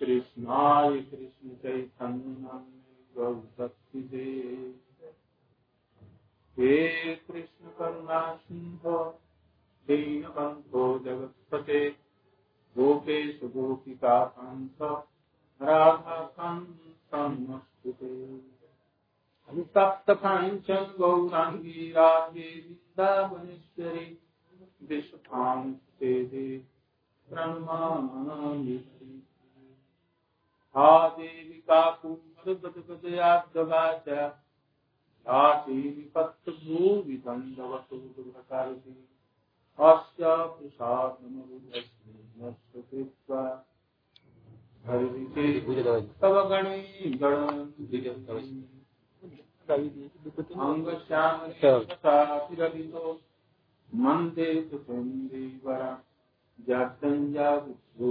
कृष्णाय कृष्ण चैतन्य गौभक्तिदे हे कृष्ण करुणा सिंह दीनबन्धो जगत्पते गोपेश गोपिका कान्त राधाकान्त नमस्ते अनुतप्तकाञ्चन गौराङ्गी राधे वृन्दावनेश्वरी प्रणमामि देवी काकुमदगदयाद्गवाच आशीविपत्तभूविदण्डवतु दुर्गकारिति अस्य प्रसादमरुदस्मिन्नस्कृत्वा तव गणे गणङ्गश्यामरवितो मन्दे तु चन्दीवर जातञ्जाबुद्धो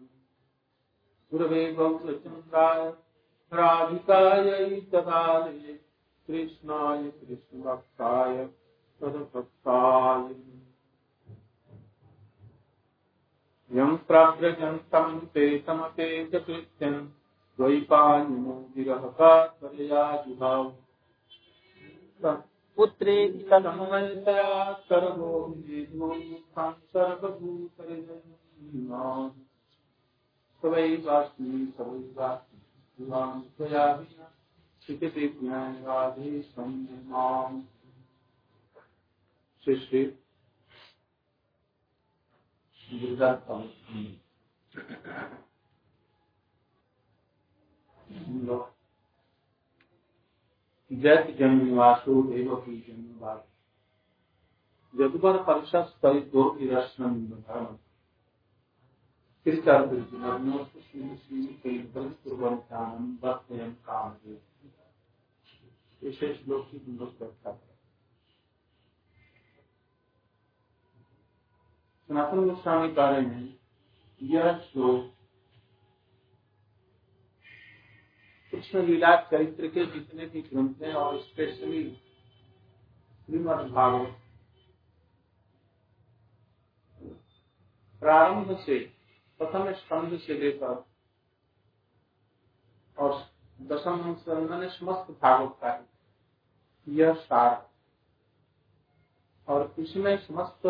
गुरवे गौरचन्द्राय राधिकायै तदालये कृष्णाय कृष्णभक्ताय तदभक्ताय यं प्राव्रजन्तं ते समते च कृत्यं द्वैपायनो विरहका त्वरया जुभाव पुत्रेति तन्मयतया सर्वो विदुःखं सर्वभूतैर्जन्मान् सवैवास्मि सवैवास्मि त्वां त्वया विना शिखति ज्ञानराधे संयमाम् श्री श्री गुजरात जैत जन्मवासु देवकी जन्मवास जदुबर परिषद परिदो इरस्नम धर्म सनातन गोस्वामी कार्य में यह श्लोक कृष्ण लीला चरित्र के जितने भी ग्रंथ हैं और स्पेशली श्रीमद भागवत प्रारंभ से प्रथम स्कंध से लेकर और दशम स्कंद समस्त भागवत का है। यह सार। और इसमें समस्त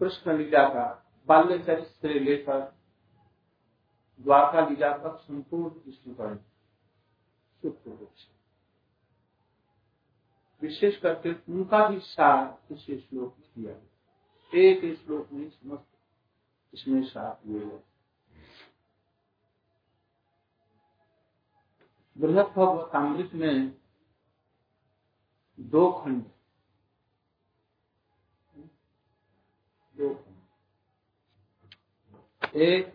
कृष्ण लीला का बाल्य चरित्र से लेकर द्वारका लीला तक संपूर्ण कृष्णकरण सूत्र रूप से। विशेष करके उनका भी सार इस श्लोक में दिया एक श्लोक में समस्त इसमें सार हुए गए बृहद भगवतामृत में दो खंड दो एक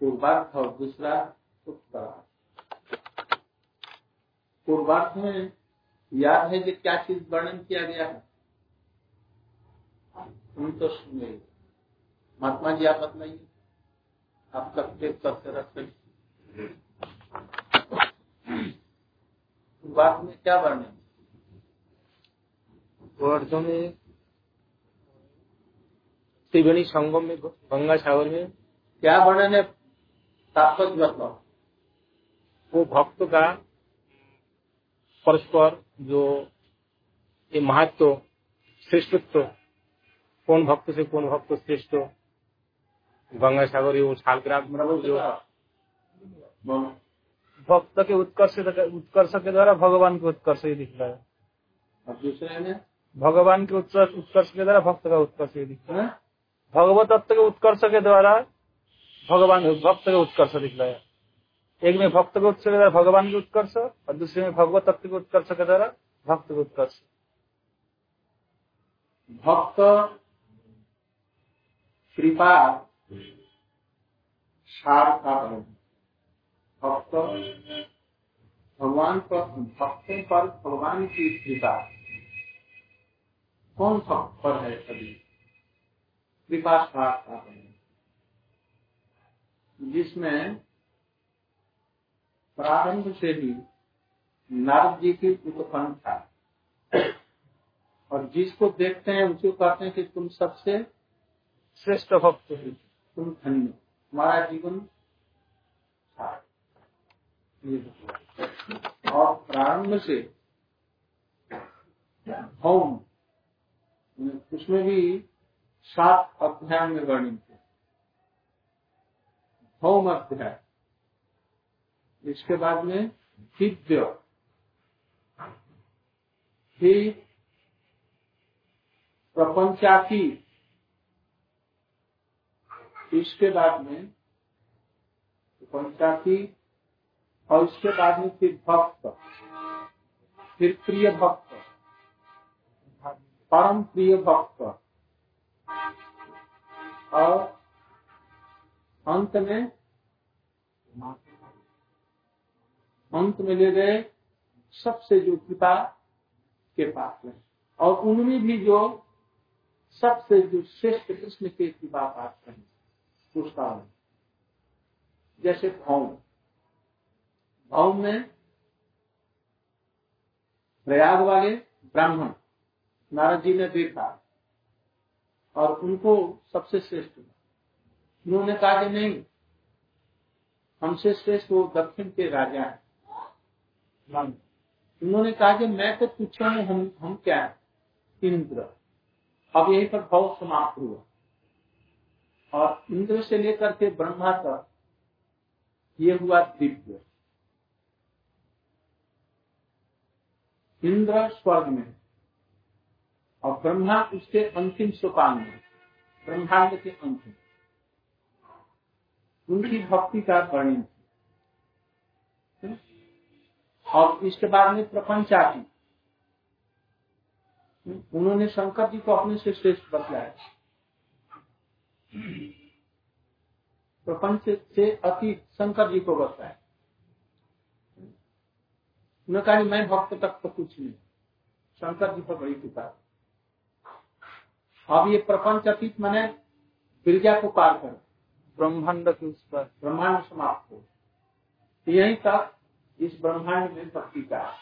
पूर्वार्थ और दूसरा उत्तरार्थ पूर्वार्थ में याद है कि क्या चीज़ वर्णन किया गया है? तुम तो सुने महात्मा जी आप बताइए आप तक टेप करके रख पूर्वार्थ में क्या वर्णन पूर्वार्थ में त्रिवेणी संगम में गंगा सागर में क्या वर्णन है? तात्पर्य बताओ। वो भक्त का परस्पर जो ये महत्व श्रेष्ठत्व कौन भक्त से कौन भक्त श्रेष्ठ? गंगा सागर वो छालग्राम जो भक्त के उत्कर्ष उत्कर्ष के द्वारा भगवान के उत्कर्ष ही दिख रहा है। दूसरे भगवान के उत्कर्ष उत्कर्ष के द्वारा भक्त का उत्कर्ष ही दिख रहा है। हाँ? भगवत तत्व के उत्कर्ष के द्वारा भगवान भक्त का उत्कर्ष दिख रहा है। एक में भक्त के उत्कर्ष के द्वारा भगवान के उत्कर्ष और दूसरे में भगवत तत्व के उत्कर्ष के द्वारा भक्त के उत्कर्ष। भक्त कृपा सार का बल भक्त भगवान पर भक्तों पर भगवान की कृपा कौन सा पर है कभी कृपा सार का बल जिसमें प्रारंभ से ही नारद जी की उत्कंठा और जिसको देखते हैं उसको कहते हैं कि तुम सबसे श्रेष्ठ भक्त है। तुम धन्य तुम्हारा जीवन। और प्रारंभ से होम उसमें भी सात अध्याय में वर्णित है। होम अध्याय। इसके बाद में दिव्य। फिर प्रपंचाती। इसके बाद में प्रपंचाती और इसके बाद में फिर भक्त, फिर प्रिय भक्त, परम प्रिय भक्त। और अंत में अंत में ले गए सबसे जो कृपा के पास में। और उनमें भी जो सबसे जो श्रेष्ठ कृष्ण के कृपा पास में। उसका जैसे भौम भौम में प्रयाग वाले ब्राह्मण, नारद जी ने देखा और उनको सबसे श्रेष्ठ उन्होंने कहा कि नहीं, हमसे श्रेष्ठ वो दक्षिण के राजा है। उन्होंने कहा कि मैं तो पूछा हूँ, हम हम क्या है? इंद्र। अब यही पर भाव समाप्त हुआ। और इंद्र से लेकर के ब्रह्मा तक ये हुआ दिव्य। इंद्र स्वर्ग में और ब्रह्मा उसके अंतिम सोपान में, ब्रह्मांड के अंतिम उनकी भक्ति का वर्णन। और इसके बाद में प्रपंच आती उन्होंने शंकर जी को अपने से श्रेष्ठ बतलाया प्रपंच से अतीत शंकर जी को बतलाया उन्होंने कहा मैं भक्त तक तो कुछ नहीं। शंकर जी पर बड़ी कृपा अब ये प्रपंच अतीत मैंने गिरजा को पार कर ब्रह्मांड के उस पर। ब्रह्मांड समाप्त हो। यही तक इस ब्रह्मांड में भक्ति का।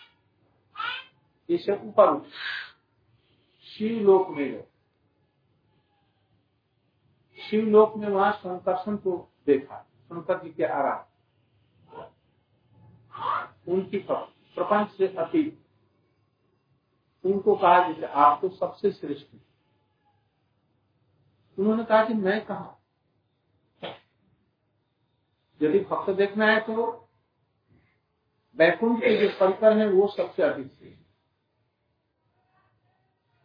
इसे ऊपर शिव लोक में गए शिव लोक में वहाँ संकर्षण को देखा, शंकर जी के आराम। उनकी प्रपंच से अतीत उनको कहा जैसे आप तो सबसे श्रेष्ठ उन्होंने कहा कि मैं कहा? यदि भक्त देखना है तो वैकुंठ के जो परिकर है, वो सबसे अधिक श्रेष्ठ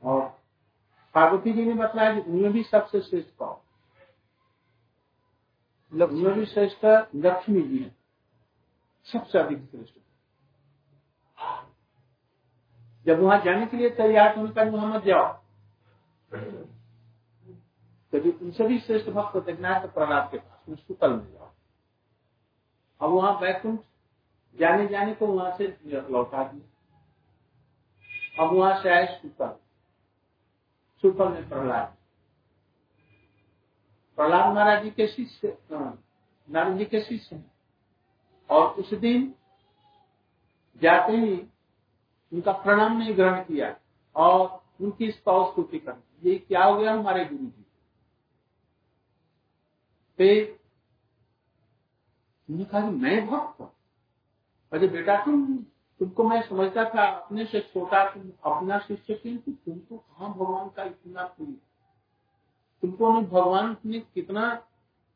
और पार्वती जी ने बताया कि उनमें भी सबसे श्रेष्ठ कौन भी श्रेष्ठ, लक्ष्मी जी है। सबसे अधिक श्रेष्ठ जब वहाँ जाने के लिए तैयार तो उनका मोहम्मद जाओ। यदि उनसे भी श्रेष्ठ भक्त देखना है तो प्रहलाद के पास सुतल में जाओ। अब वहाँ वैकुंठ जाने जाने को वहाँ से लौटा दिया। अब वहाँ से आए सुतल सुतल में प्रहलाद। प्रहलाद महाराज जी के शिष्य नारद जी के शिष्य और उस दिन जाते ही उनका प्रणाम नहीं ग्रहण किया और उनकी स्तुति कर ये क्या हो गया हमारे गुरु जी? फिर उन्होंने कहा मैं भक्त अरे, बेटा, तुम, तुमको मैं समझता था, अपने से छोटा, तुम अपना शिष्य किंतु तुम तो कहा भगवान का इतना प्रिय तुमको भगवान ने कितना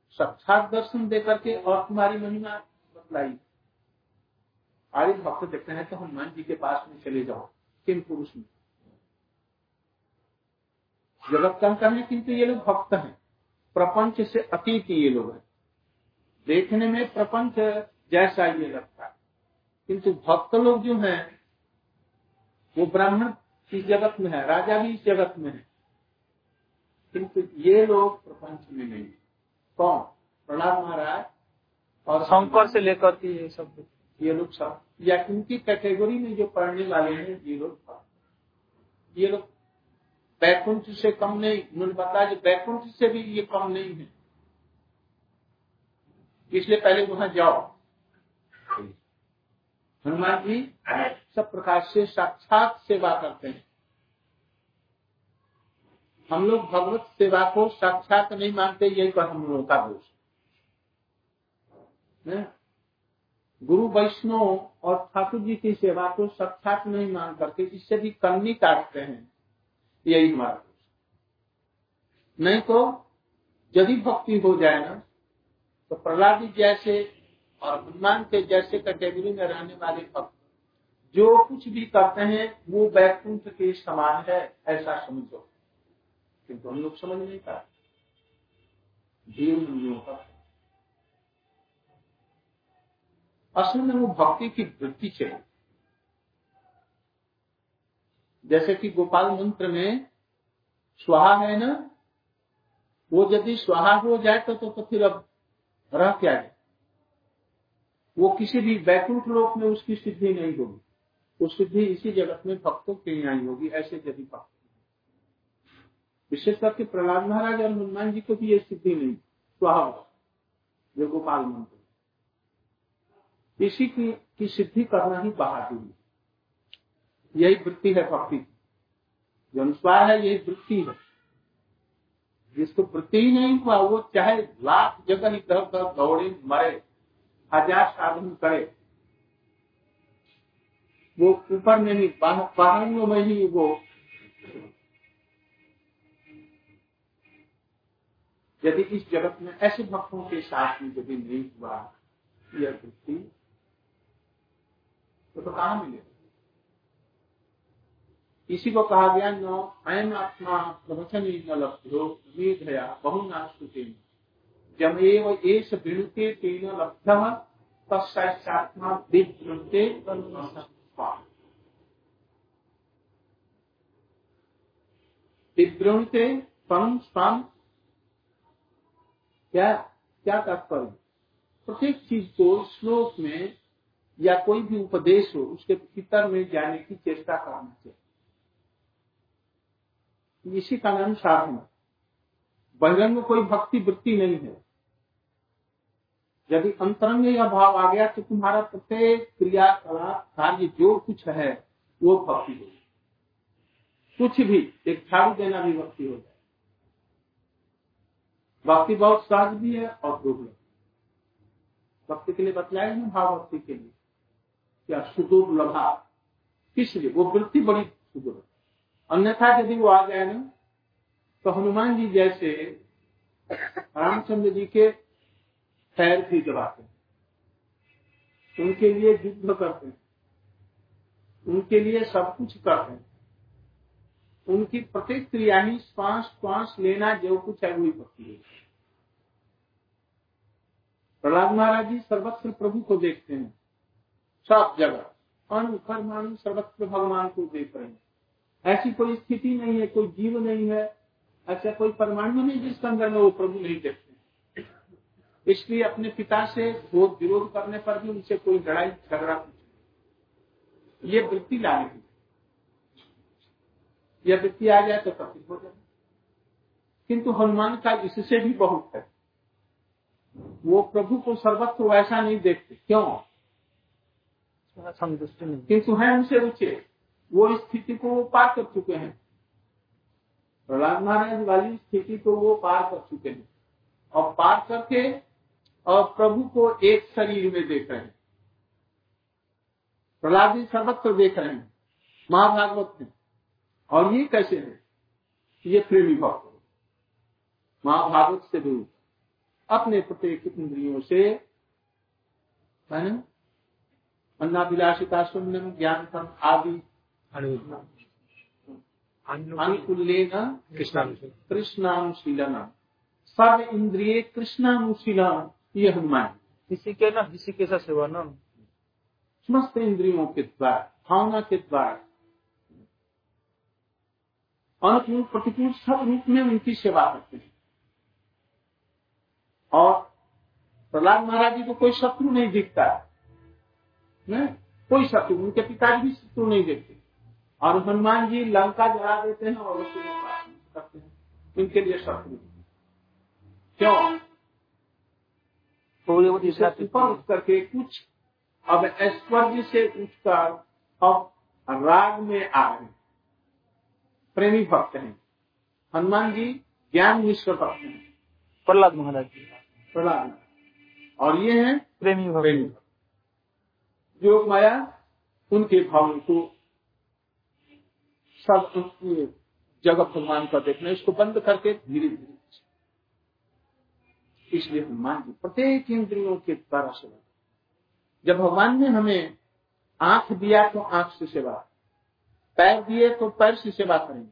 साक्षात दर्शन दे करके और तुम्हारी महिमा बतलाई। आर्य भक्त देखते हैं तो हनुमान जी के पास में चले जाओ, किम पुरुष में। जगत कहता है? किंतु ये लोग भक्त हैं। प्रपंच से अतीत ये लोग हैं। देखने में प्रपंच जैसा ये लगता है। किंतु भक्त लोग जो हैं, वो ब्राह्मण इस जगत में है, राजा भी इस जगत में है। किंतु ये लोग प्रपंच में नहीं कौन? प्रहलाद महाराज और शंकर से लेकर के ये सब ये लोग सब या इनकी कैटेगरी में जो पढ़ने वाले हैं ये लोग ये लोग बैकुंठ से कम नहीं उन्होंने बताया कि बैकुंठ से भी ये कम नहीं है। इसलिए पहले वहाँ जाओ। हनुमान जी सब प्रकार से साक्षात सेवा करते हैं। हम लोग भगवत सेवा को साक्षात नहीं मानते, यही पर हम लोगों का दोष गुरु वैष्णव और ठाकुर जी की सेवा को साक्षात नहीं मान करके इससे भी कमी काटते हैं, यही हमारा दोष नहीं तो यदि भक्ति हो जाए ना तो प्रहलाद जैसे और हनुमान के जैसे कैटेगरी में रहने वाले भक्त, जो कुछ भी करते हैं, वो बैकुंठ के समान है, ऐसा समझो। किंतु हम लोग समझ नहीं पाते जीव मुनियों का असल में वो भक्ति की वृत्ति चाहिए जैसे कि गोपाल मंत्र में स्वाहा है ना वो यदि स्वाहा हो जाए तो, तो, तो फिर अब रह क्या है? वो किसी भी बैकुंठ लोक में उसकी सिद्धि नहीं होगी। वो सिद्धि इसी जगत में भक्तों के आई होगी ऐसे यदि भक्त विशेष करके प्रहलाद महाराज और हनुमान जी को भी ये सिद्धि नहीं स्वाहा। जो गोपाल मंत्र इसी की, की सिद्धि करना ही बहादुरी यही वृत्ति है भक्ति। जो अनुस्वार है यही वृत्ति है। जिसको वृत्ति ही नहीं हुआ वो चाहे लाख जगह ही इधर उधर दौड़े मरे हज़ार साधन करे। वो ऊपर में ही पहाड़ियों में ही वो यदि इस जगत में ऐसे भक्तों के साथ में यदि नहीं हुआ यह वृत्ति तो, तो कहा मिलेगा? इसी को कहा गया नो अयम आत्मा प्रवचन न लभ्यो मेधया बहुनाश्रुतेन जब एव एस विणुते तेन लब्ध तत्सात्मा विवृते विवृणते परम स्वाम क्या क्या तात्पर्य? प्रत्येक चीज़ को श्लोक में या कोई भी उपदेश हो, उसके भीतर में जाने की चेष्टा करना चाहिए। इसी का नाम साधना। बहिरंग कोई भक्ति वृत्ति नहीं है। यदि अंतरंग या भाव आ गया तो तुम्हारा प्रत्येक क्रियाकलाप कार्य जो कुछ है, वो भक्ति हो कुछ भी, एक झाड़ू देना भी भक्ति हो जाए। भक्ति बहुत सहज भी है और दुर्लभ भक्ति के लिए बतलाया ना भाव भक्ति के लिए? क्या सुदुर्लभा इसलिए वो वृत्ति बड़ी सुदुर्लभ अन्यथा यदि वो आ जाए ना तो हनुमान जी जैसे रामचंद्र जी के पैर भी दबाते हैं। उनके लिए युद्ध करते हैं। उनके लिए सब कुछ करते हैं। उनकी प्रत्येक क्रिया ही श्वास श्वास लेना जो कुछ है वही भक्ति है। प्रहलाद महाराज जी सर्वत्र प्रभु को देखते हैं। सब जगह। अनु कर्मानु सर्वत्र भगवान को देख रहे हैं। ऐसी कोई स्थिति नहीं है, कोई जीव नहीं है, ऐसा कोई परमाणु नहीं जिसके अंदर में वो प्रभु नहीं देखते इसलिए अपने पिता से बहुत विरोध करने पर भी उनसे कोई लड़ाई, झगड़ा ये वृत्ति लाने की यह वृत्ति आ जाए तो कपिल हो जाए। किंतु हनुमान का इससे भी बहुत है। वो प्रभु को सर्वत्र वैसा नहीं देखते। क्यों? संतुष्टि नहीं। किंतु है उनसे ऊँचे। वो स्थिति को वो पार कर चुके हैं। प्रहलाद महाराज वाली स्थिति को वो पार कर चुके हैं। और पार करके और प्रभु को एक शरीर में देख रहे हैं। प्रहलाद जी सर्वत्र देख रहे हैं। महाभागवत में। और ये कैसे है? ये प्रेमी भक्त महाभारत से दूर। अपने प्रत्येक इंद्रियों से है ना? अन्नाभिलाषिता शून्य ज्ञान आदि। अनुकूल कृष्णानुशीलन। सर्व इंद्रिय कृष्णानुशीलन ये हनुमान। किसी के न किसी के साथ सेवा न। समस्त इंद्रियों के द्वारा भावना के द्वारा। अनुकूल प्रतिकूल सब रूप में उनकी सेवा करते हैं। और प्रहलाद महाराज जी को कोई शत्रु नहीं दिखता है कोई शत्रु उनके पिताजी भी शत्रु नहीं देखते। और हनुमान जी लंका जला देते हैं और उसको करते हैं। इनके लिए शत्रु। क्यों? ऊपर उठ करके कुछ अब ऐश्वर्य से उठकर अब राग में आ रहे प्रेमी भक्त हैं। हनुमान जी ज्ञान मिश्र भक्त हैं। प्रहलाद महाराज जी। प्रहलाद। और ये हैं प्रेमी भक्त। प्रेमी योग माया उनके भाव को सब जगत भगवान का देखना इसको बंद करके धीरे धीरे इसलिए हनुमान जी प्रत्येक इंद्रियों के द्वारा सेवा जब भगवान ने हमें आँख दिया तो आँख से सेवा पैर दिए तो पैर से सेवा करेंगे।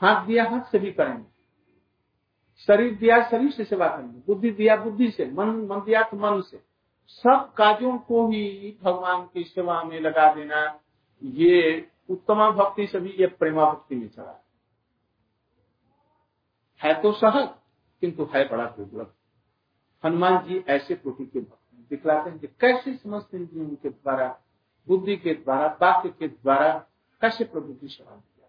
हाथ दिया हाथ से भी करेंगे। शरीर दिया शरीर से सेवा करेंगे। बुद्धि दिया बुद्धि से, मन मन दिया तो मन से। सब काजों को ही भगवान की सेवा में लगा देना, ये उत्तमा भक्ति से भी ये प्रेमा भक्ति में चला। है तो सहज, किंतु है बड़ा दुर्लभ। हनुमान जी ऐसे कोटि के भक्त दिखलाते हैं कि कैसे समस्त इंद्रियों के द्वारा बुद्धि के द्वारा वाक्य के द्वारा कैसे प्रभु की सेवा किया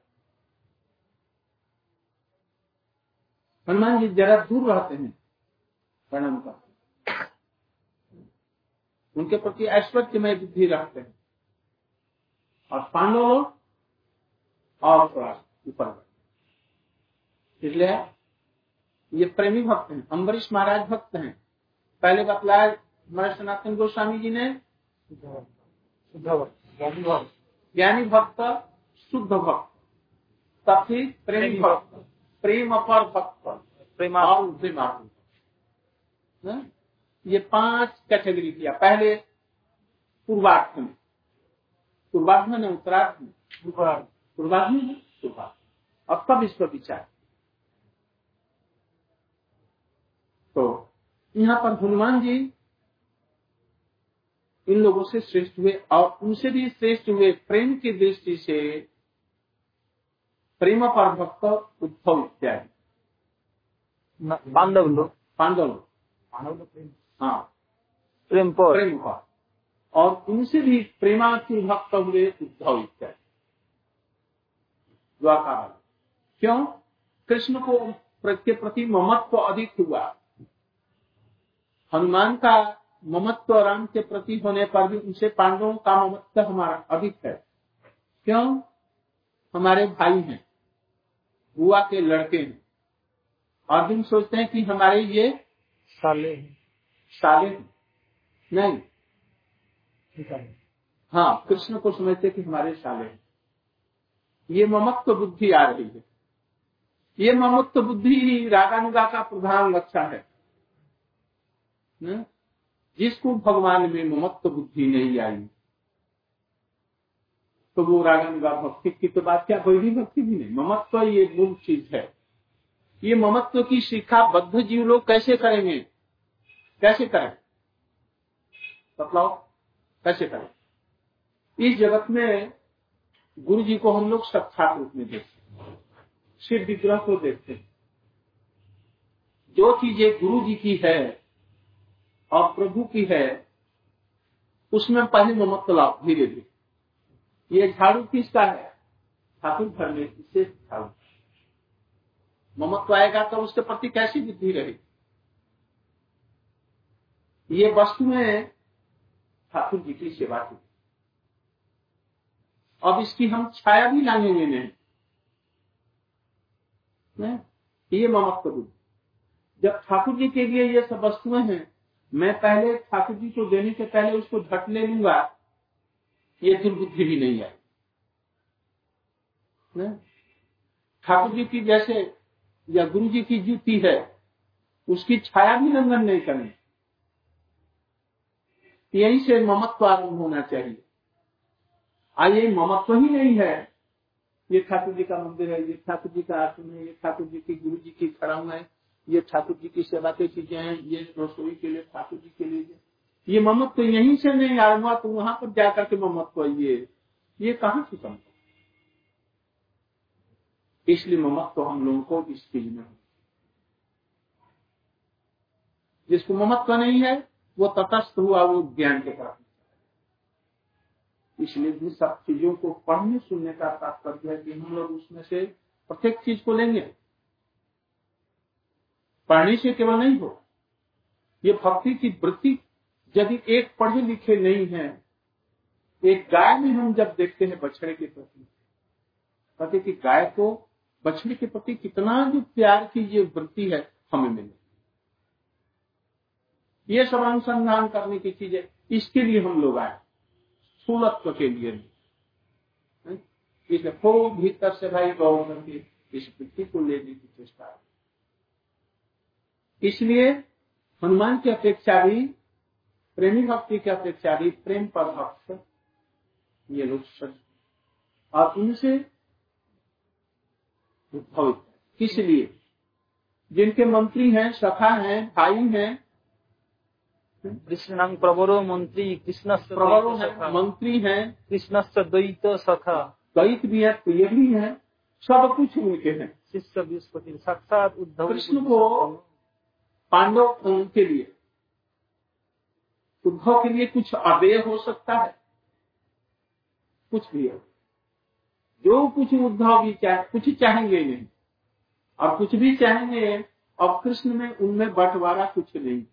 हनुमान जी जरा दूर रहते हैं, प्रणाम करते उनके प्रति ऐश्वर्य में बुद्धि रखते हैं। और पांडव लोग और थोड़ा ऊपर इसलिए ये प्रेमी भक्त हैं अम्बरीश महाराज भक्त हैं। पहले बतलाया हमारे सनातन गोस्वामी जी ने ज्ञानी भक्त शुद्ध भक्त तथी प्रेमी भक्त। प्रेम अपर भक्त। प्रेमा ये पाँच कैटेगरी किया पहले पूर्वार्थ में। पूर्वार्थ में उत्तरार्थ में? पूर्वार्थ में पूर्वार्थ अब तब इस पर विचार। तो यहाँ पर हनुमान जी इन लोगों से श्रेष्ठ हुए और उनसे भी श्रेष्ठ हुए प्रेम की दृष्टि से प्रेम पर भक्त उद्धव इत्यादि। पांडव लोग। पांडव लोग। हाँ। प्रेम पर। प्रेम पर। और उनसे भी प्रेमा की भक्त हुए उद्धव इत्यादि। द्वारका क्यों? कृष्ण को के प्रति ममत्व अधिक हुआ। हनुमान का ममत्व राम के प्रति होने पर भी उनसे पांडवों का ममत्व हमारा अधिक है। क्यों? हमारे भाई हैं बुआ के लड़के हैं। अर्जुन सोचते हैं कि हमारे ये साले साले नहीं। हाँ। कृष्ण को समझते कि हमारे साले हैं। ये ममत्व बुद्धि आ रही है। ये ममत्व बुद्धि ही रागानुगा का प्रधान लक्षण है। न? जिसको भगवान में ममत्व बुद्धि नहीं आई तो वो रागानुगा भक्ति की तो बात क्या, कोई भी भक्ति भी नहीं। ममत्व ये मूल चीज़ है। ये ममत्व की शिक्षा बद्ध जीव लोग कैसे करेंगे? कैसे करें? बतलाओ, कैसे करें? इस जगत में गुरु जी को हम लोग साक्षात रूप में देखते हैं शिव विग्रह को देखते हैं। जो चीज़ें गुरु जी की है और प्रभु की है, उसमें पहले ममत्व लाभ धीरे धीरे। ये झाड़ू किसका है? ठाकुर घर में इसे झाड़ू। ममत्व आएगा तो उसके प्रति कैसी बुद्धि रहेगी? ये वस्तुएँ ठाकुर जी की सेवा की। अब इसकी हम छाया भी लाने में नहीं। ये ममत्व बुद्धि जब ठाकुर जी के लिए ये सब वस्तुएँ हैं मैं पहले ठाकुर जी को देने से पहले उसको झट ले लूँगा ये दुर्बुद्धि भी नहीं आई ठाकुर जी की जैसे, या गुरु जी की जूती है, उसकी छाया भी लंघन नहीं करनी यही से ममत्व आरंभ होना चाहिए। आइए, ममत्व ही नहीं है। ये ठाकुर जी का मंदिर है, ये ठाकुर जी का आश्रम है, ये ठाकुर जी की गुरु जी की खड़म है। ये ठाकुर जी की सेवा की चीज़ें हैं, ये रसोई के लिए, ठाकुर जी के लिए। ये ममत्व तो यहीं से नहीं आरंभ हुआ तो वहाँ पर जाकर के ममत्व ये ये कहाँ से संभव इसलिए ममत्व तो हम लोगों को इस चीज़ में जिसको ममत्व नहीं है, वो तटस्थ हुआ, वो ज्ञान के प्राप्त इसलिए भी सब चीज़ों को पढ़ने, सुनने का तात्पर्य है कि हम लोग उसमें से प्रत्येक चीज़ को लेंगे। पढ़ने से केवल नहीं हो। ये भक्ति की वृत्ति यदि एक पढ़े लिखे नहीं है, एक गाय में हम जब देखते हैं बछड़े के प्रति कहते कि गाय को बछड़े के प्रति कितना जो प्यार की ये वृत्ति है हमें मिले। ये सब अनुसंधान करने की चीज़ें इसके लिए हम लोग आए, स्थूलत्व के लिए। इसलिए खूब भीतर से भाई गौ करके इस वृत्ति को लेने की चेष्टा इसलिए हनुमान की अपेक्षा भी प्रेमी भक्ति की अपेक्षा भी प्रेम पर भक्त ये लोग सच और उनसे उद्भवित किस लिए? जिनके मंत्री हैं सखा हैं भाई हैं। कृष्ण प्रवरो मंत्री कृष्ण प्रवरो है मंत्री हैं। कृष्ण द्वैत सखा। द्वैत भी है प्रिय भी है सब कुछ उनके हैं। शिष्य बृहस्पति साक्षात उद्धव कृष्ण को पांडव के लिए। उद्धव के लिए कुछ अव्यय हो सकता है। कुछ भी है। जो कुछ उद्धव भी चाहे, कुछ चाहेंगे नहीं। और कुछ भी चाहेंगे, अब कृष्ण में, उनमें बंटवारा कुछ नहीं।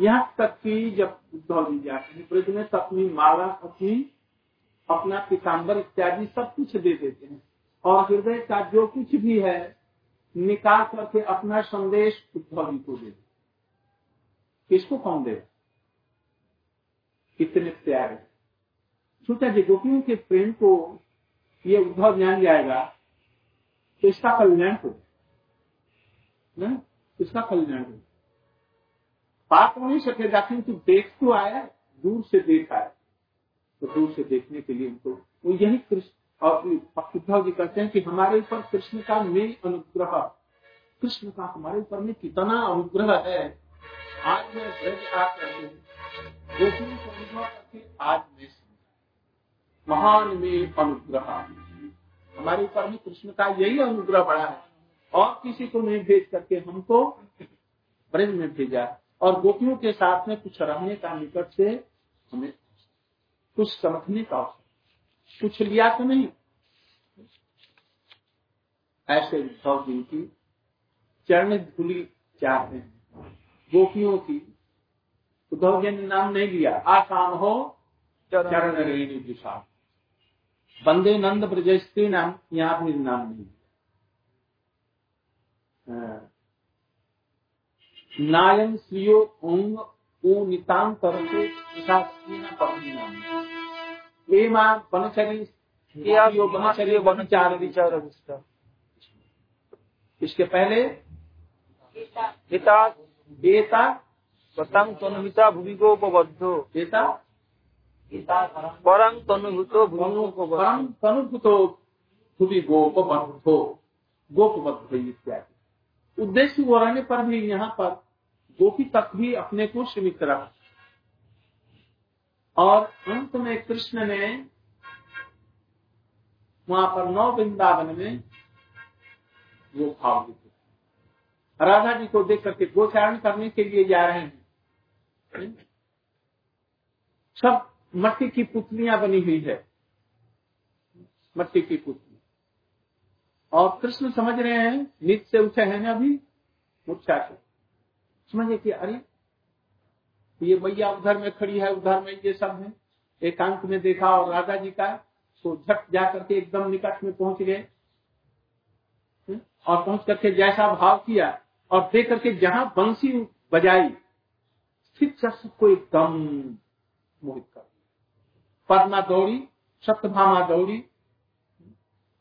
यहाँ तक कि जब उद्धव जी जाते हैं, ब्रज में अपनी माला अपनी, अपना पिताम्बर इत्यादि सब कुछ दे देते हैं। और हृदय का जो कुछ भी है निकाल करके अपना संदेश उद्धव को दे किसको कौन दे कितने प्यारे। सोचा जी, गोपियों के प्रेम को ये उद्धव जान जाएगा तो इसका कल्याण हो। इसका कल्याण हो। पाप हो नहीं सकेगा क्योंकि देख तो आया, दूर से देखा है तो दूर से देखने के लिए उनको, वो यही कृष्ण और उद्धव जी कहते हैं कि हमारे ऊपर कृष्ण का मेन अनुग्रह, कृष्ण का हमारे ऊपर में कितना अनुग्रह है। आज मैं ब्रज आकर आज मैं महान में अनुग्रह। हमारे ऊपर में कृष्ण का यही अनुग्रह बड़ा है। और किसी को नहीं भेज करके हमको ब्रज में भेजा और गोपियों के साथ में कुछ रहने का निकट से हमें कुछ समझने का कुछ लिया तो नहीं। ऐसे उद्धव जी की चरण धुली चाहते हैं। गोपियों की उद्धव जी ने नाम नहीं लिया। आसान हो, चरण रेणु दिशा। बंदे नंद ब्रजस्त्री नाम, यहाँ भी नाम नहीं हाँ। नायन श्रियो ओंग ओ नितान तरसे ये माँ बनचरी बनचार विचार इसके पहले हिता एता पतंग तनुहिता भूमि परम तनुभूतो परम तनुभूतो भूमि गोपबद्धो गोपबद्ध इत्यादि। उद्देश्य वो रहने पर भी यहाँ पर गोपी तक भी अपने को सीमित रहा और अंत में कृष्ण ने वहाँ पर नौ वृंदावन में वो भाव दिखे राधा जी को देख करके गोचारण करने के लिए जा रहे हैं। सब मट्टी की पुतलियाँ बनी हुई है। मट्टी की पुतली। और कृष्ण समझ रहे हैं नित से उठे हैं ना अभी? मूर्छा से समझे कि अरे ये मैया उधर में खड़ी है, उधर में ये सब है। एकांत में देखा और राधा जी का तो झट जा करके एकदम निकट में पहुँच गए। और पहुँच करके जैसा भाव किया, और देख करके जहाँ बंसी बजाई, स्थित शख्स को एकदम मोहित कर पद्मा दौड़ी सत्यभामा दौड़ी।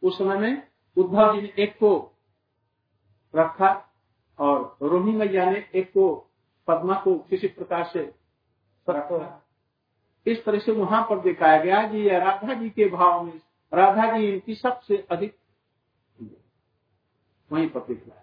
उस समय में उद्धव जी ने एक को रखा, और रोहिणी मैया ने एक को पद्मा को किसी प्रकार से इस तरह से वहाँ पर दिखाया गया कि यह राधा जी के भाव में राधा जी इनकी सबसे अधिक वहीं पर दिखला